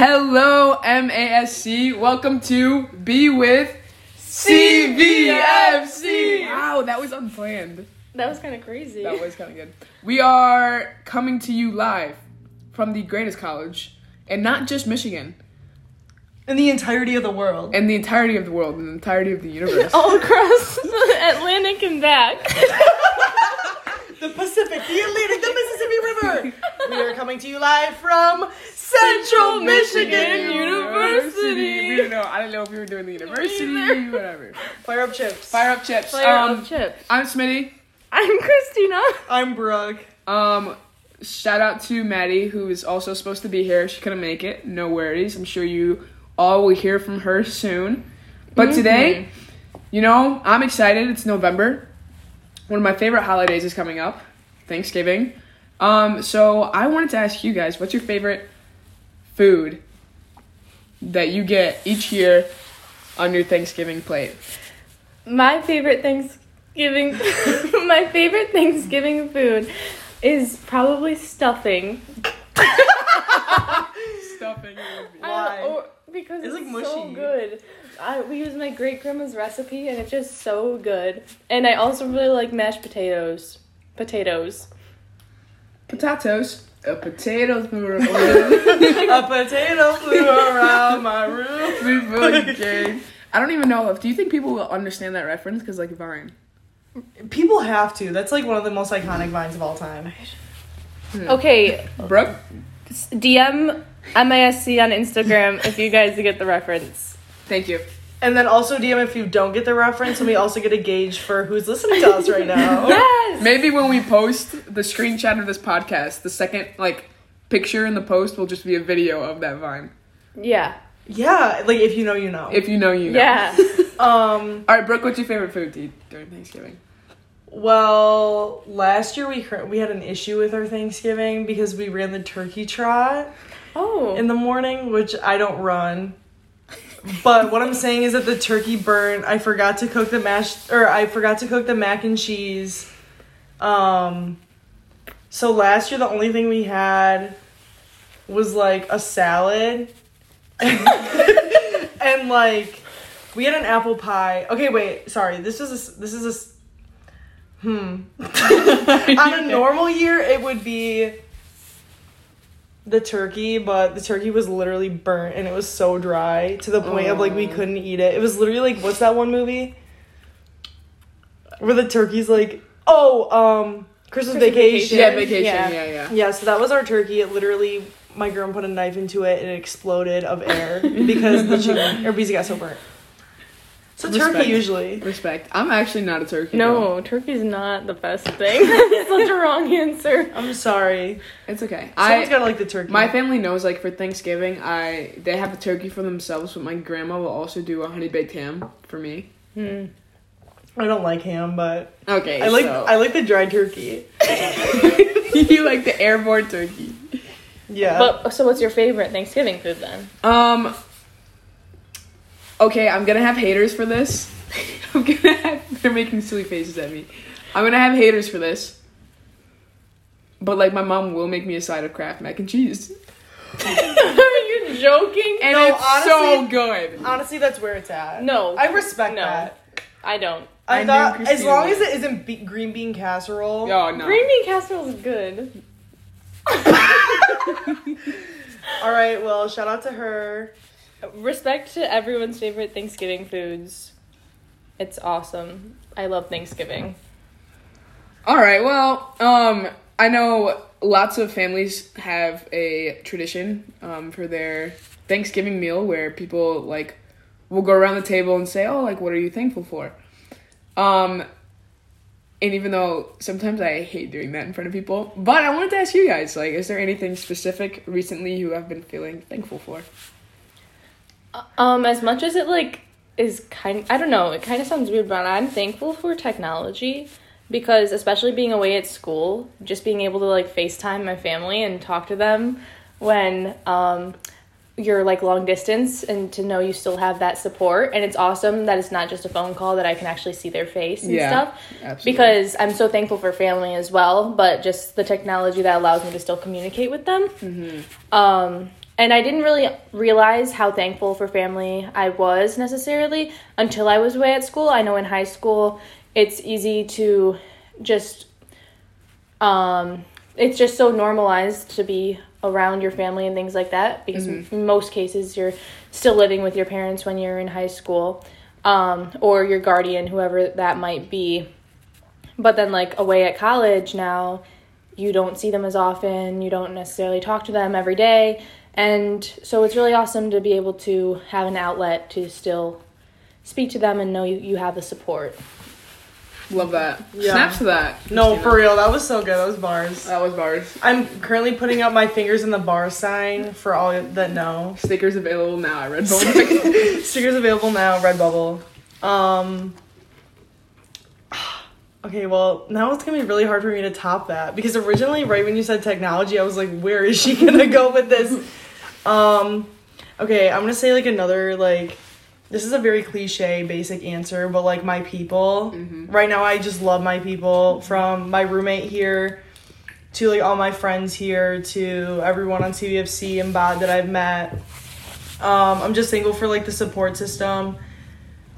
Hello, MASC. Welcome to Be With CVFC. Wow, that was unplanned. That was kind of crazy. That was kind of good. We are coming to you live from the greatest college, and not just Michigan, In the entirety of the world. and the entirety of the world, and the entirety of the universe. all across the Atlantic and back. The Pacific, the Atlantic, the we are coming to you live from Central Michigan We University. don't know. I don't know if we were doing the university, whatever. Fire up chips. Fire up chips. Fire um, up chips. I'm Smitty. I'm Kristina. I'm Brooke. Um, shout out to Maddie, who is also supposed to be here. She couldn't make it. No worries. I'm sure you all will hear from her soon. But today, you know, I'm excited. It's November. One of my favorite holidays is coming up, Thanksgiving. Um, so I wanted to ask you guys, what's your favorite food that you get each year on your Thanksgiving plate? My favorite Thanksgiving my favorite Thanksgiving food is probably stuffing. Stuffing. Why? I or- because It's, it's, like, so good. I we use my great grandma's recipe and it's just so good. And I also really like mashed potatoes. Potatoes. Potatoes. A potato flew around A potato flew around my room. before you came. I don't even know if. Do you think people will understand that reference? Because like Vine. People have to. That's like one of the most iconic vines of all time. Hmm. Okay, Brooke. DM MASC on Instagram if you guys get the reference. Thank you. And then also DM if you don't get the reference, and we also get a gauge for who's listening to us right now. Yes. Maybe when we post the screenshot of this podcast, the second like picture in the post will just be a video of that Vine. Yeah. Yeah, like if you know, you know. If you know, you know. Yeah. um. All right, Brooke. What's your favorite food to eat during Thanksgiving? Well, last year we cur- we had an issue with our Thanksgiving because we ran the turkey trot Oh. in the morning, which I don't run. But what I'm saying is that the turkey burnt. I forgot to cook the mash or I forgot to cook the mac and cheese. Um, so last year the only thing we had was like a salad, and like we had an apple pie. Okay, wait, sorry. This is a, this is a Hmm. On a normal year, it would be the turkey, but the turkey was literally burnt and it was so dry to the point of like we couldn't eat it. It was literally like what's that one movie? Where the turkey's like, oh, um, Christmas, Christmas vacation. Yeah, vacation. Yeah. Yeah, yeah. Yeah, so that was our turkey. It literally, my grandma put a knife into it and it exploded of air because the chicken or it got so burnt. So Respect. turkey usually. Respect. I'm actually not a turkey. girl. no, turkey's not the best thing. That's such a wrong answer. I'm sorry. it's okay. Someone's I gotta like the turkey. my family knows like for Thanksgiving, I they have a turkey for themselves, but my grandma will also do a honey baked ham for me. Hmm. I don't like ham, but Okay, I like so- I like the dried turkey. you like the airborne turkey. Yeah. But so what's your favorite Thanksgiving food then? Um. Okay, I'm gonna have haters for this. I'm gonna have. They're making silly faces at me. I'm gonna have haters for this. But like, my mom will make me a side of Kraft mac and cheese, Are you joking? and No, it's so honestly- good. Honestly, that's where it's at. No. I respect No. that. I don't. I, I knew thought as Kristina long would. as it isn't be- green bean casserole. Oh no. Green bean casserole is good. All right. Well, shout out to her. Respect to everyone's favorite Thanksgiving foods. It's awesome. I love Thanksgiving. All right. Well, um, I know lots of families have a tradition um, for their Thanksgiving meal where people like will go around the table and say, "Oh, like what are you thankful for?" Um, and even though sometimes I hate doing that in front of people, but I wanted to ask you guys, like, is there anything specific recently you have been feeling thankful for? Um, as much as it like is kind I don't know, it kind of sounds weird, but I'm thankful for technology because especially being away at school, just being able to like FaceTime my family and talk to them when um you're like long distance and to know you still have that support and it's awesome that it's not just a phone call that I can actually see their face and Yeah, stuff absolutely. because I'm so thankful for family as well but just the technology that allows me to still communicate with them Mm-hmm. um and I didn't really realize how thankful for family I was necessarily until I was away at school. I know in high school it's easy to just um it's just so normalized to be around your family and things like that because in most cases you're still living with your parents when you're in high school um, or your guardian whoever that might be but then like away at college now you don't see them as often you don't necessarily talk to them every day and so it's really awesome to be able to have an outlet to still speak to them and know you, you have the support Love that. Yeah. Snaps to that. No, Kristina. for real, that was so good. That was bars. That was bars. I'm currently putting up my fingers in the bar sign for all that know. Stickers available now at Redbone. Stickers available now, Redbubble. Um. Okay, well, now it's gonna be really hard for me to top that because originally, right when you said technology, I was like, where is she gonna go with this? Um, okay, I'm gonna say like another like. This is a very cliche, basic answer, but like my people. Right now, I just love my people from my roommate here to like all my friends here to everyone on CBFC and BOD that I've met. Um, I'm just thankful for like the support system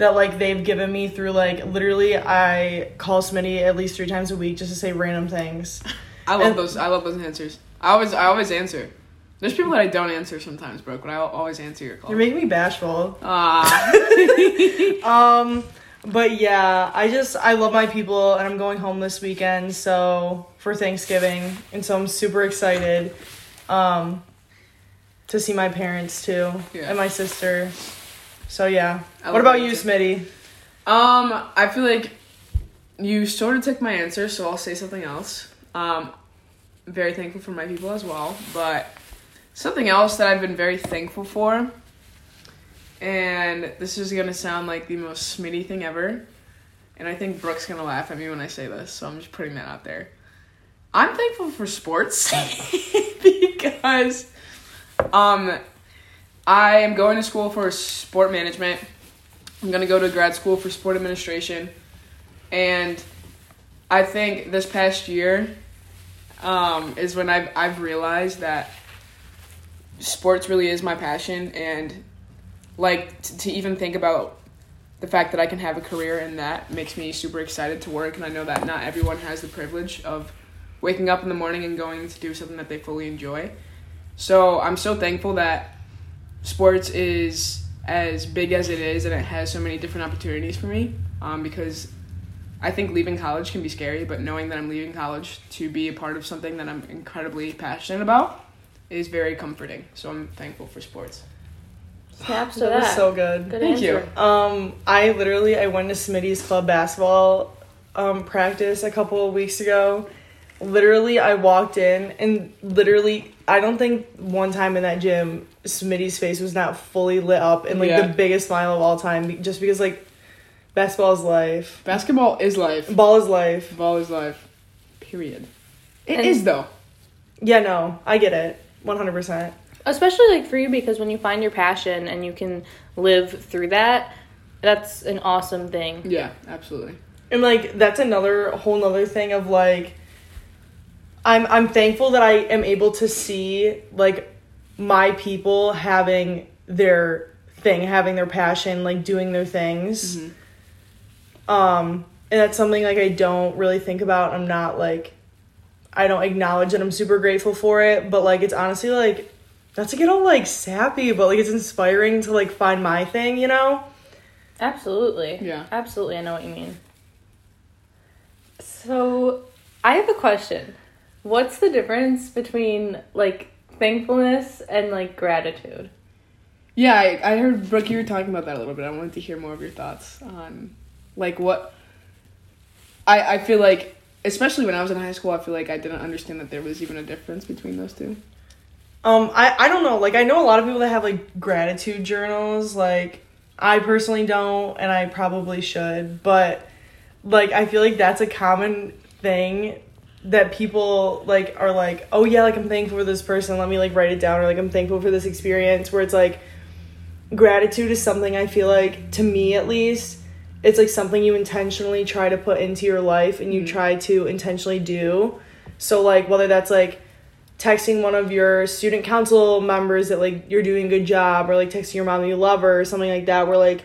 that like they've given me through like literally I call Smitty at least three times a week just to say random things. I love And- those. I love those answers. I always, I always answer. There's people that I don't answer sometimes, bro, but I always answer your call. You're making me bashful. Ah, Um, but yeah, I just I love my people and I'm going home this weekend so for Thanksgiving and so I'm super excited um to see my parents too Yeah. and my sister. So yeah. I what about you. Smitty? Um, I feel like you sort of took my answer, so I'll say something else. Um, very thankful for my people as well, but something else that I've been very thankful for, and this is gonna sound like the most Smitty thing ever, and I think Brooke's gonna laugh at me when I say this, so I'm just putting that out there. I'm thankful for sports because um I am going to school for sport management. I'm gonna go to grad school for sport administration, and I think this past year um, is when I've I've realized that sports really is my passion, and like to even think about the fact that I can have a career in that makes me super excited to work, and I know that not everyone has the privilege of waking up in the morning and going to do something that they fully enjoy. So I'm so thankful that sports is as big as it is and it has so many different opportunities for me um, because I think leaving college can be scary, but knowing that I'm leaving college to be a part of something that I'm incredibly passionate about is very comforting. So I'm thankful for sports. snaps to That that, was so good. good Thank you. Um, I literally I went to Smitty's club basketball um practice a couple of weeks ago. Literally, I walked in and literally, I don't think one time in that gym Smitty's face was not fully lit up and like Yeah. the biggest smile of all time, just because like basketball is life, Basketball is life. ball is life. Ball is life. Period. It And- is though. Yeah, no, I get it, one hundred percent. especially like for you because when you find your passion and you can live through that that's an awesome thing Yeah, absolutely. And like that's another whole nother thing of like I'm I'm thankful that I am able to see like my people having their thing, having their passion, like doing their things. Um and that's something like I don't really think about. I'm not like I don't acknowledge that I'm super grateful for it, but like it's honestly like not to get all like sappy, but like it's inspiring to like find my thing, you know? absolutely Yeah. absolutely i know what you mean so i have a question what's the difference between like thankfulness and like gratitude Yeah, I, I heard Brooke. You were talking about that a little bit. I wanted to hear more of your thoughts on, like, what. I I feel like, especially when I was in high school, I feel like I didn't understand that there was even a difference between those two. Um, I, I don't know. Like, I know a lot of people that have like gratitude journals. Like, I personally don't, and I probably should. But, like, I feel like that's a common thing that people like are like, oh yeah, like I'm thankful for this person. Let me like write it down, or like I'm thankful for this experience. Where it's like, gratitude is something I feel like to me at least, it's like something you intentionally try to put into your life and you mm-hmm. try to intentionally do. So like whether that's like texting one of your student council members that like you're doing a good job or like texting your mom that you love her or something like that where like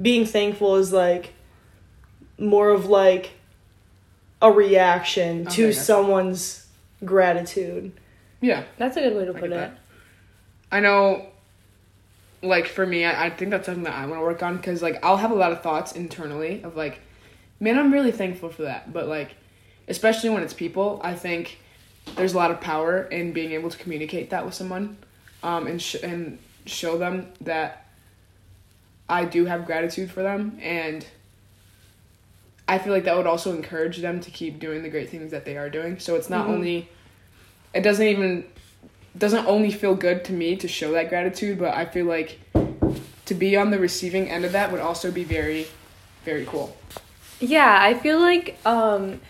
being thankful is like more of like a reaction Okay, to gotcha. someone's gratitude. Yeah. That's a good way to I put it. that. I know, like for me, I, I think that's something that I want to work on because like I'll have a lot of thoughts internally of like, man, I'm really thankful for that. But like, especially when it's people, I think there's a lot of power in being able to communicate that with someone, um, and sh- and show them that I do have gratitude for them, and I feel like that would also encourage them to keep doing the great things that they are doing. So it's not Mhm. only, it doesn't even doesn't only feel good to me to show that gratitude, but I feel like to be on the receiving end of that would also be very, very cool. Yeah, I feel like um,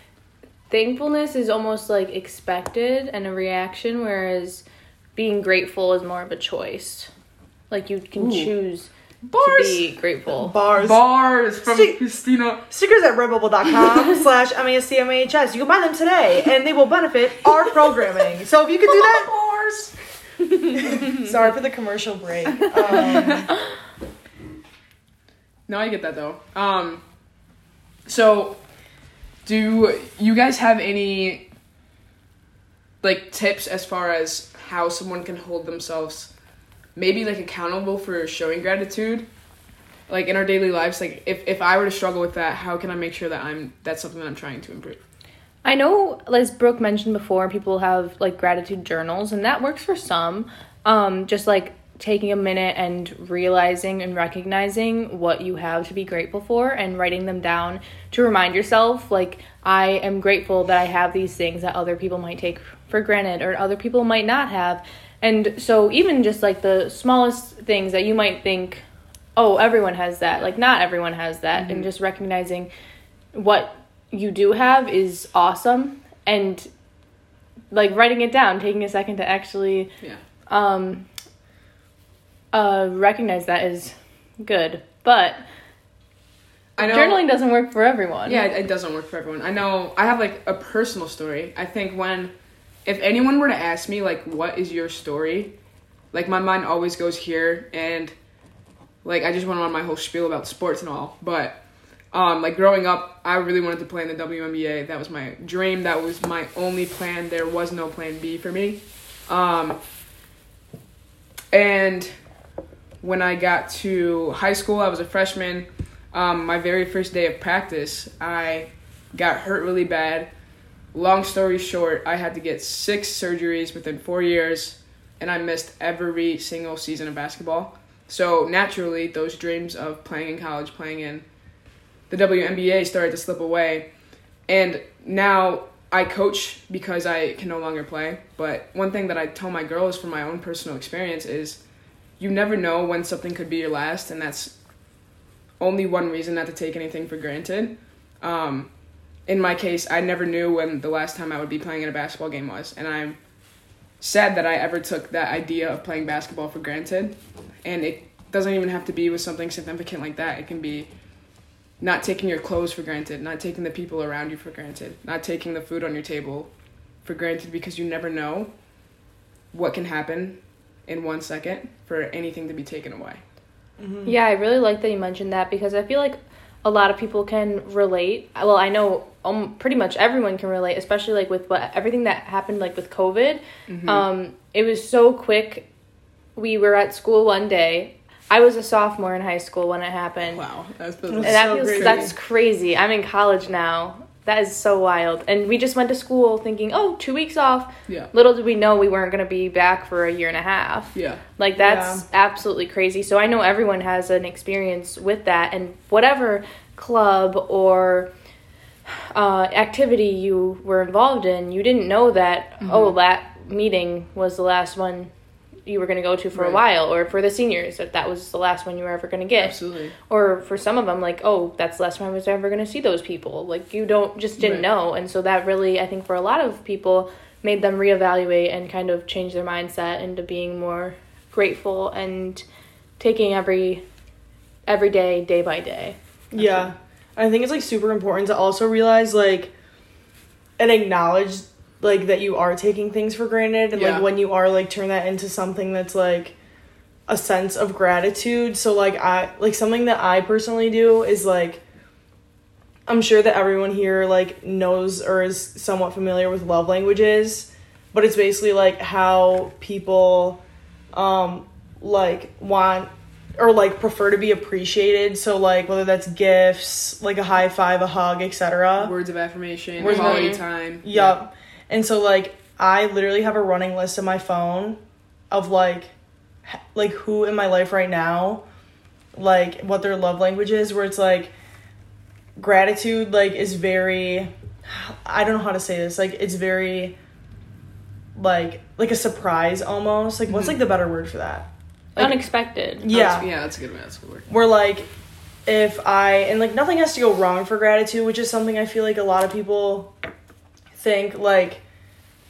thankfulness is almost like expected and a reaction, whereas being grateful is more of a choice. Like you can Ooh. choose Bars, to be grateful. Bars. bars from See- Kristina. Stickers at redbubble.com slash M-A-S-C-M-A-H-S. You can buy them today, and they will benefit our programming. So if you could do that, Bars. sorry for the commercial break. Um, No, I get that though. Um, so do you guys have any like tips as far as how someone can hold themselves maybe like accountable for showing gratitude? Like in our daily lives, like if, if I were to struggle with that, how can I make sure that I'm that's something that I'm trying to improve? I know, as Brooke mentioned before, people have like gratitude journals, and that works for some. Um, just like taking a minute and realizing and recognizing what you have to be grateful for and writing them down to remind yourself, like, I am grateful that I have these things that other people might take for granted or other people might not have. And so, even just like the smallest things that you might think, oh, everyone has that, like, not everyone has that, and just recognizing what you do have is awesome and like writing it down taking a second to actually Yeah. um uh recognize that is good but I know journaling doesn't work for everyone Yeah, it, it doesn't work for everyone. I know. I have like a personal story. I think when, if anyone were to ask me like, what is your story, like my mind always goes here, and like I just went on my whole spiel about sports and all. But um, like growing up, I really wanted to play in the WNBA. That was my dream. That was my only plan. There was no plan B for me. Um, and when I got to high school, I was a freshman. Um, my very first day of practice, I got hurt really bad. Long story short, I had to get six surgeries within four years, and I missed every single season of basketball. So naturally, those dreams of playing in college, playing in the WNBA started to slip away. And now I coach because I can no longer play. But one thing that I tell my girls from my own personal experience is you never know when something could be your last, and that's only one reason not to take anything for granted. Um, in my case, I never knew when the last time I would be playing in a basketball game was, and I'm sad that I ever took that idea of playing basketball for granted. And it doesn't even have to be with something significant like that. It can be not taking your clothes for granted, not taking the people around you for granted, not taking the food on your table for granted because you never know what can happen in one second for anything to be taken away. Mm-hmm. Yeah, I really like that you mentioned that because I feel like a lot of people can relate. Well, I know um, pretty much everyone can relate, especially like with what everything that happened like with COVID. Um, it was so quick. We were at school one day. I was a sophomore in high school when it happened. Wow, that's the And that So feels crazy. that's crazy. I'm in college now. That is so wild. And we just went to school thinking, oh, two weeks off. yeah, Little did we know we weren't going to be back for a year and a half. yeah. Like that's absolutely crazy. So I know everyone has an experience with that, and whatever club or uh, activity you were involved in, you didn't know that. Oh, that meeting was the last one you were going to go to for a while, or for the seniors that that was the last one you were ever going to get. Absolutely. Or for some of them, like, oh, that's the last time I was ever going to see those people. Like you don't just didn't Right. know, and so that really, I think, for a lot of people, made them reevaluate and kind of change their mindset into being more grateful and taking every every day day by day. Yeah. I think it's like super important to also realize like and acknowledge like that you are taking things for granted and Yeah. like when you are like turn that into something that's like a sense of gratitude so like i like something that i personally do is like i'm sure that everyone here like knows or is somewhat familiar with love languages but it's basically like how people um like want or like prefer to be appreciated so like whether that's gifts like a high five a hug etc Words of affirmation, Words quality affirmation. time. Yup. And so like I literally have a running list on my phone of like like who in my life right now like what their love language is where it's like gratitude like is very I don't know how to say this like it's very like like a surprise almost like what's mm-hmm. like the better word for that Like- Unexpected. Yeah. yeah That's, yeah, that's a good. That's a good word. where like if I and like nothing has to go wrong for gratitude, which is something I feel like a lot of people think like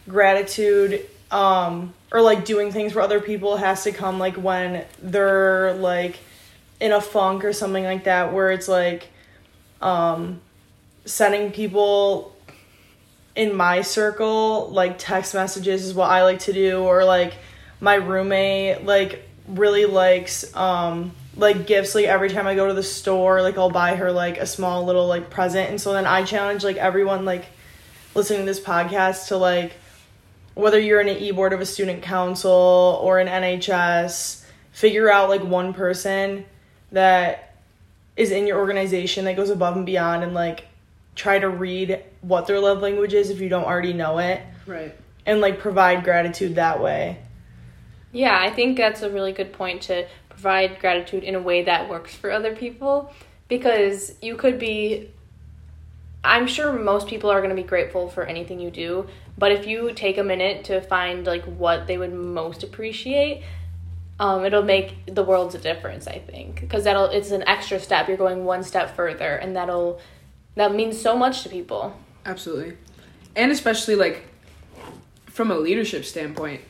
gratitude um or like doing things for other people has to come like when they're like in a funk or something like that where it's like um sending people in my circle like text messages is what I like to do or like my roommate like really likes um like gifts like every time I go to the store like I'll buy her like a small little like present and so then I challenge like everyone like listening to this podcast to like whether you're in an e-board of a student council or an NHS figure out like one person that is in your organization that goes above and beyond and like try to read what their love language is if you don't already know it Right. and like provide gratitude that way. Yeah, I think that's a really good point to provide gratitude in a way that works for other people because you could be I'm sure most people are going to be grateful for anything you do, but if you take a minute to find like what they would most appreciate, um, it'll make the world's a difference, I think, because that'll it's an extra step. You're going one step further and that'll that means so much to people. Absolutely. And especially like from a leadership standpoint.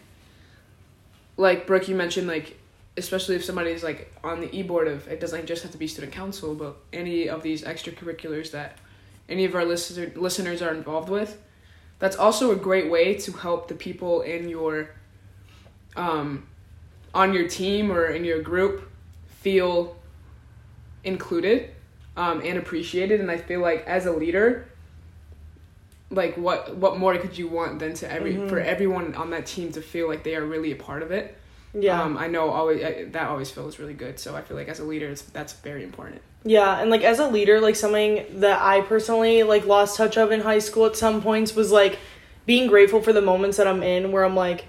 Like Brooke, you mentioned like especially if somebody's like on the e board of it doesn't just have to be student council, but any of these extracurriculars that any of our listener, listeners are involved with. That's also a great way to help the people in your um on your team or in your group feel included um, and appreciated and i feel like as a leader like what what more could you want than to every Mhm. for everyone on that team to feel like they are really a part of it Yeah. um, i know always I, that always feels really good so i feel like as a leader it's, that's very important Yeah, and like as a leader, like something that I personally like lost touch of in high school at some points was like being grateful for the moments that I'm in where I'm like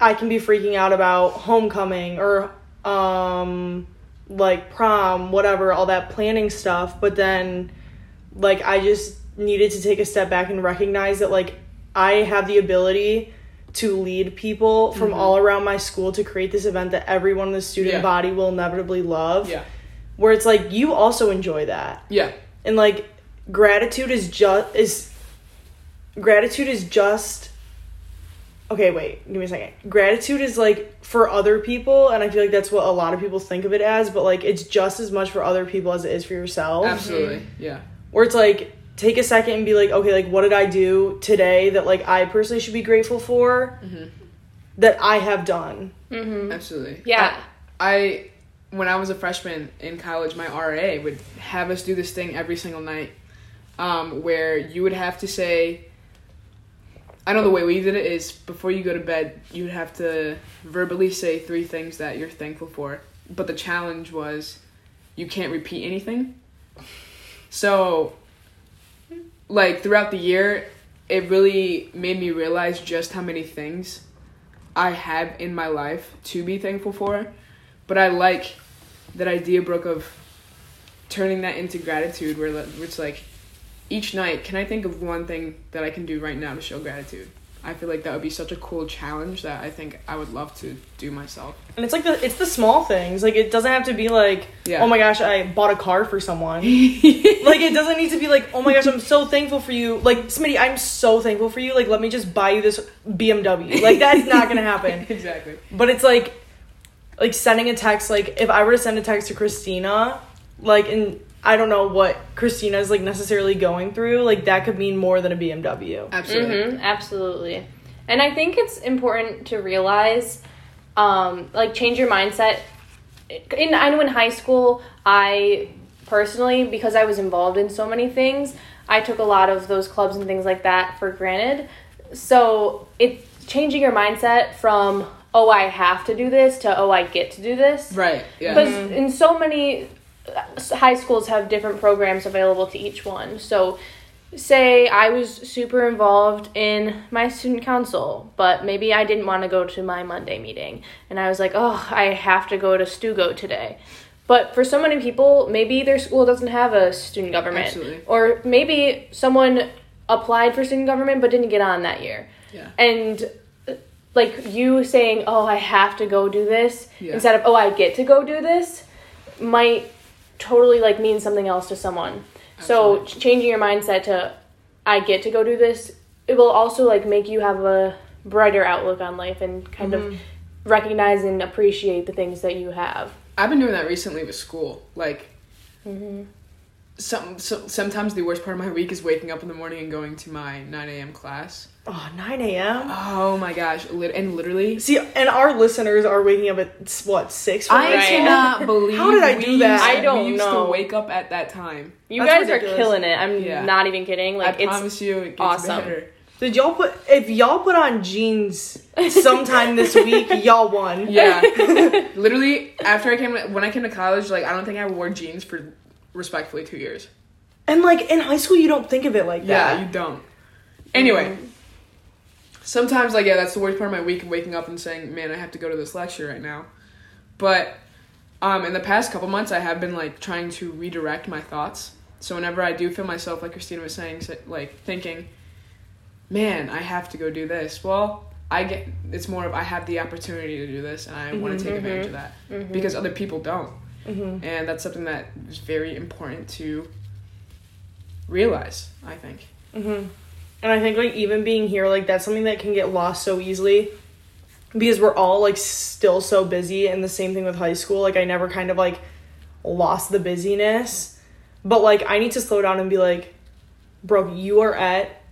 I can be freaking out about homecoming or um like prom, whatever, all that planning stuff, but then like I just needed to take a step back and recognize that like I have the ability to lead people from mm-hmm. all around my school to create this event that everyone in the student Yeah. body will inevitably love. Yeah. Where it's like you also enjoy that. Yeah. And like gratitude is just is gratitude is just okay wait give me a second. Gratitude is like for other people and i feel like that's what a lot of people think of it as but like it's just as much for other people as it is for yourself. Absolutely. Mm-hmm. Yeah. Where it's like take a second and be like okay like what did i do today that like i personally should be grateful for that i have done Mm-hmm. absolutely Yeah. I when I was a freshman in college, my RA would have us do this thing every single night, um, where you would have to say. I know the way we did it is before you go to bed, you would have to verbally say three things that you're thankful for. But the challenge was, you can't repeat anything. So, like throughout the year, it really made me realize just how many things I have in my life to be thankful for. But I like that idea, Brooke, of turning that into gratitude, where, it's like each night, can I think of one thing that I can do right now to show gratitude? I feel like that would be such a cool challenge that I think I would love to do myself. and it's like the it's the small things like it doesn't have to be like Yeah. oh my gosh i bought a car for someone like it doesn't need to be like oh my gosh i'm so thankful for you like smitty i'm so thankful for you like let me just buy you this bmw like that's not gonna happen exactly. but it's like like sending a text like if i were to send a text to kristina like and I don't know what Kristina's like necessarily going through, like that could mean more than a BMW. Absolutely. hmm absolutely. And I think it's important to realize, um, like, change your mindset. In I know in high school, I personally, because I was involved in so many things, I took a lot of those clubs and things like that for granted. So it's changing your mindset from oh I have to do this to oh I get to do this. Right. Yeah. Because in so many high schools have different programs available to each one. So, say I was super involved in my student council, but maybe I didn't want to go to my Monday meeting, and I was like, oh, I have to go to Stugo today. But for so many people, maybe their school doesn't have a student government, Absolutely. or maybe someone applied for student government but didn't get on that year. Yeah. And like you saying, "Oh, I have to go do this," Yeah. instead of "Oh, I get to go do this," might totally like mean something else to someone. So changing your mindset to "I get to go do this," it will also like make you have a brighter outlook on life and kind of recognize and appreciate the things that you have. I've been doing that recently with school. Like, Mm-hmm. some, so, sometimes the worst part of my week is waking up in the morning and going to my 9 a.m. class. Oh, 9 a.m. Oh my gosh. Lit- and literally, See, and our listeners are waking up at what six? for I? Right. cannot believe How did I do that? I don't we used know. to wake up at that time. You That's guys ridiculous. are killing it. I'm Yeah. not even kidding. Like I it's promise you, it gets awesome. better. Did y'all put if y'all put on jeans sometime this week, y'all won. Yeah. literally, after I came, when I came to college, like I don't think I wore jeans for respectfully two years. And like in high school, you don't think of it like Yeah, that. you don't. Anyway, mm. Sometimes like yeah, that's the worst part of my week, waking up and saying, "Man, I have to go to this lecture right now." But um, in the past couple months, I have been like trying to redirect my thoughts. So whenever I do feel myself, like Kristina was saying, like thinking, "Man, I have to go do this," well. I get it's more of I have the opportunity to do this and I want to take advantage of that because other people don't, Mhm. and that's something that is very important to realize. I think. Mm-hmm. And I think like even being here, like that's something that can get lost so easily because we're all like still so busy. And the same thing with high school. Like I never kind of like lost the busyness, but like I need to slow down and be like, bro, you are at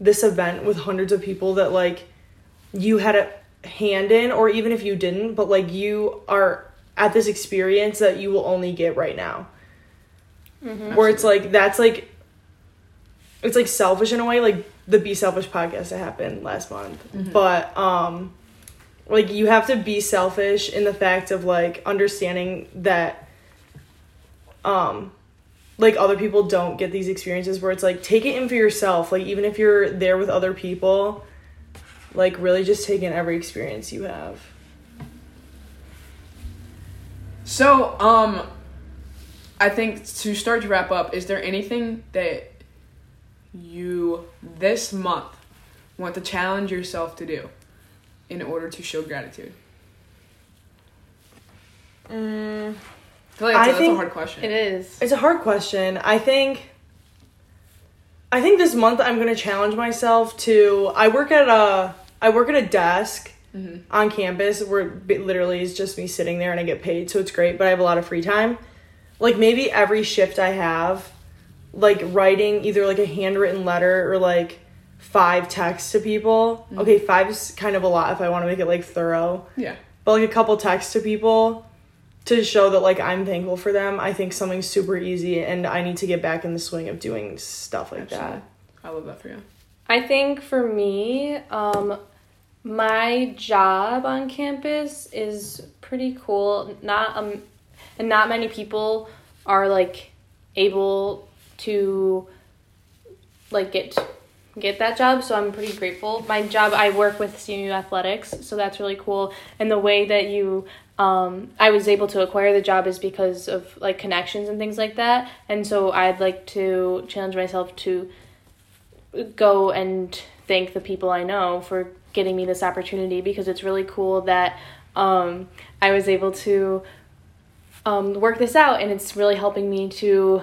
this event with hundreds of people that like you had a hand in, or even if you didn't, but like you are at this experience that you will only get right now. Where it's like that's like it's like selfish in a way, like the Be Selfish podcast that happened last month. But um like you have to be selfish in the fact of like understanding that um like other people don't get these experiences where it's like take it in for yourself. Like even if you're there with other people, like really just take in every experience you have. So, um, I think to start to wrap up, is there anything that you this month want to challenge yourself to do in order to show gratitude? Mm. I feel like that's, I a, that's a think hard question. it is. It's a hard question. I think I think this month I'm going to challenge myself to I work at a I work at a desk Mhm. on campus where it literally is just me sitting there and I get paid, so it's great, but I have a lot of free time. Like maybe every shift I have like writing either like a handwritten letter or like five texts to people. Okay, five is kind of a lot if I want to make it like thorough Yeah. but like a couple texts to people to show that like I'm thankful for them. I think something's super easy and I need to get back in the swing of doing stuff like Absolutely. I love that for you. I think for me, um, my job on campus is pretty cool. Not um, and not many people are like able to like get get that job. So I'm pretty grateful. My job, I work with CMU athletics, so that's really cool. And the way that you um, I was able to acquire the job is because of like connections and things like that. And so I'd like to challenge myself to go and thank the people I know for getting me this opportunity because it's really cool that um, I was able to um, work this out and it's really helping me to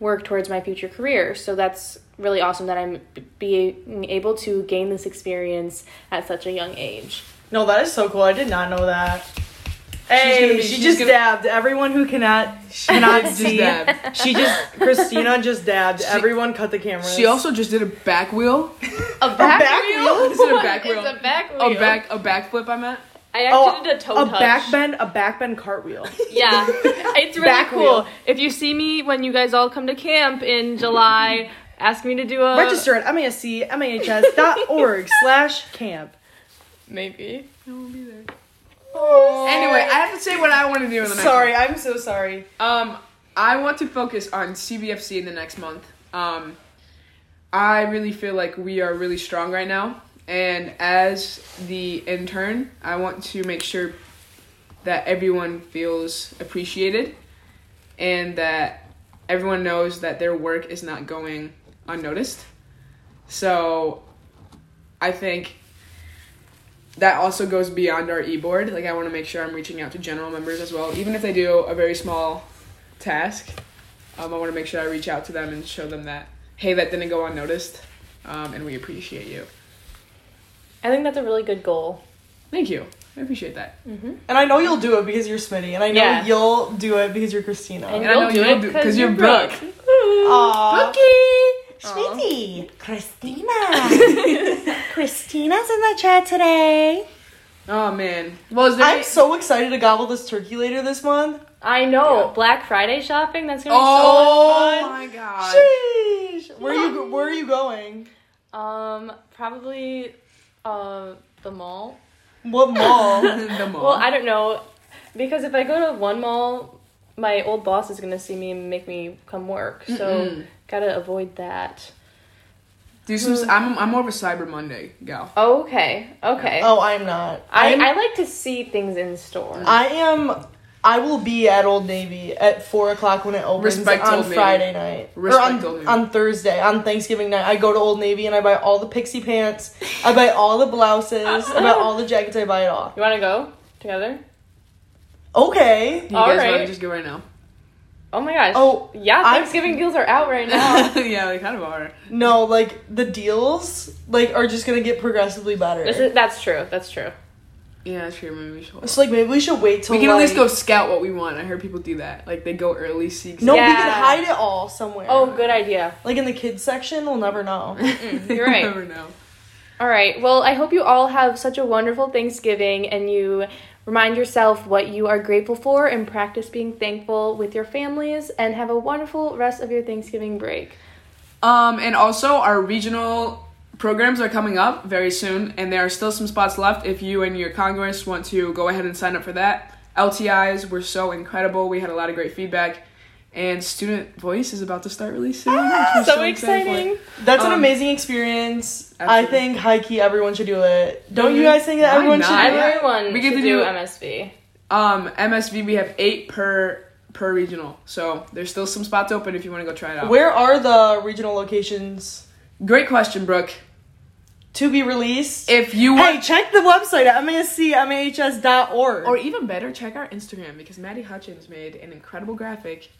work towards my future career. So that's really awesome that I'm being able to gain this experience at such a young age. No, that is so cool. I did not know that. Hey, be- she just gonna- dabbed. Everyone who cannot she cannot see, dabbed. she just Kristina just dabbed. Everyone cut the cameras. She also just did a back wheel. A back, back wheel? wheel? Is it a back is wheel? a back wheel? A back a backflip. I meant. I actually did a toe Oh, a touch. backbend, a backbend cartwheel. Yeah, it's really Back cool. wheel. If you see me when you guys all come to camp in July, ask me to do a Register at mascmahs.org slash camp. Maybe. I won't be there. Anyway, I have to say what I want to do in the next. sorry, I'm so sorry. Um, I want to focus on CBFC in the next month. Um, I really feel like we are really strong right now, and as the intern, I want to make sure that everyone feels appreciated, and that everyone knows that their work is not going unnoticed. So, I think that also goes beyond our e-board. Like I want to make sure I'm reaching out to general members as well, even if they do a very small task. Um, I want to make sure I reach out to them and show them that hey, that didn't go unnoticed, um, and we appreciate you. I think that's a really good goal. Thank you. I appreciate that. And I know you'll do it because you're Smitty, and I know Yeah. you'll do it because you're Kristina. And I you'll know do you'll it do- because 'cause you're you're Brooke. Brooke. Aww. Smitty, Kristina. Kristina's in the chat today. Oh man. Well, is there? I'm any- so excited to gobble this turkey later this month. I know. Black Friday shopping, that's gonna be oh fun. my god. Sheesh. Where are you where are you going? so much. Um, probably uh the mall. What mall? the mall. Well, I don't know. Because if I go to one mall, my old boss is gonna see me and make me come work. So Mm-mm. gotta avoid that. do some. I'm I'm more of a Cyber Monday gal. Oh, okay. Okay. oh, I'm not. I, I'm- I like to see things in store. I am. I will be at Old Navy at four o'clock when it opens Respect on Old Navy. Friday night Respect or on, on Thursday on Thanksgiving night. I go to Old Navy and I buy all the pixie pants. I buy all the blouses. I buy all the jackets. I buy it all. You wanna go together? Okay. You All guys right. want to just go right now? Oh my gosh. Oh, yeah, I'm- Thanksgiving deals are out right now. yeah, they kind of are. No, like the deals like are just gonna get progressively better. this is, that's true. That's true. Yeah, that's true. Maybe we should. It's like maybe we should wait till We can at least go scout what we want. I heard people do that. Like they go early, seek. No, we can hide it all somewhere. Oh, good idea. Like in the kids section, we'll never know. You're right. never know. All right. Well, I hope you all have such a wonderful Thanksgiving and you remind yourself what you are grateful for and practice being thankful with your families and have a wonderful rest of your Thanksgiving break. Um, and also our regional programs are coming up very soon, and there are still some spots left if you and your Congress want to go ahead and sign up for that. LTIs were so incredible. We had a lot of great feedback, and Student Voice is about to start really soon. which we're So exciting. That's an Um, amazing experience. I think high key everyone should do it. Don't you Mhm. guys think that Why everyone not? should do it? Everyone We get to do do- MSV. Um, MSV we have eight per per regional, so there's still some spots open if you want to go try it out. Where are the regional locations Great question, Brooke. To be released? If you hey, want, check the website at mascmahs.org. or even better, check our Instagram because Maddie Hutchins made an incredible graphic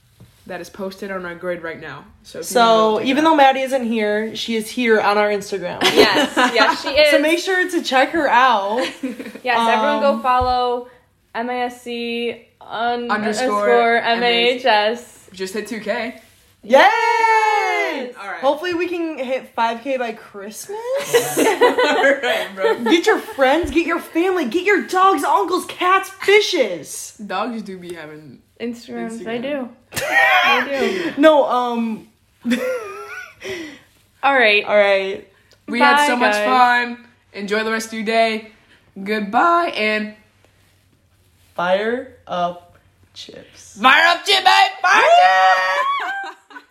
that is posted on our grid right now. So, if you wanna so even out. though Maddie isn't here, she is here on our Instagram. Yes, yes, she is. so make sure to check her out. yes, everyone um, go follow MASC un- Underscore underscore MAHS. just hit 2K. Yay! All right. Hopefully we can hit 5k by Christmas. All right, bro. get your friends, get your family, get your dogs, uncles, cats, fishes. Dogs do be having. Instagrams, Instagram. I do. I do. No, um All right. all right. We Bye, had so much fun. Enjoy the rest of your day. Goodbye and Fire up chips. fire up, Jim, baby!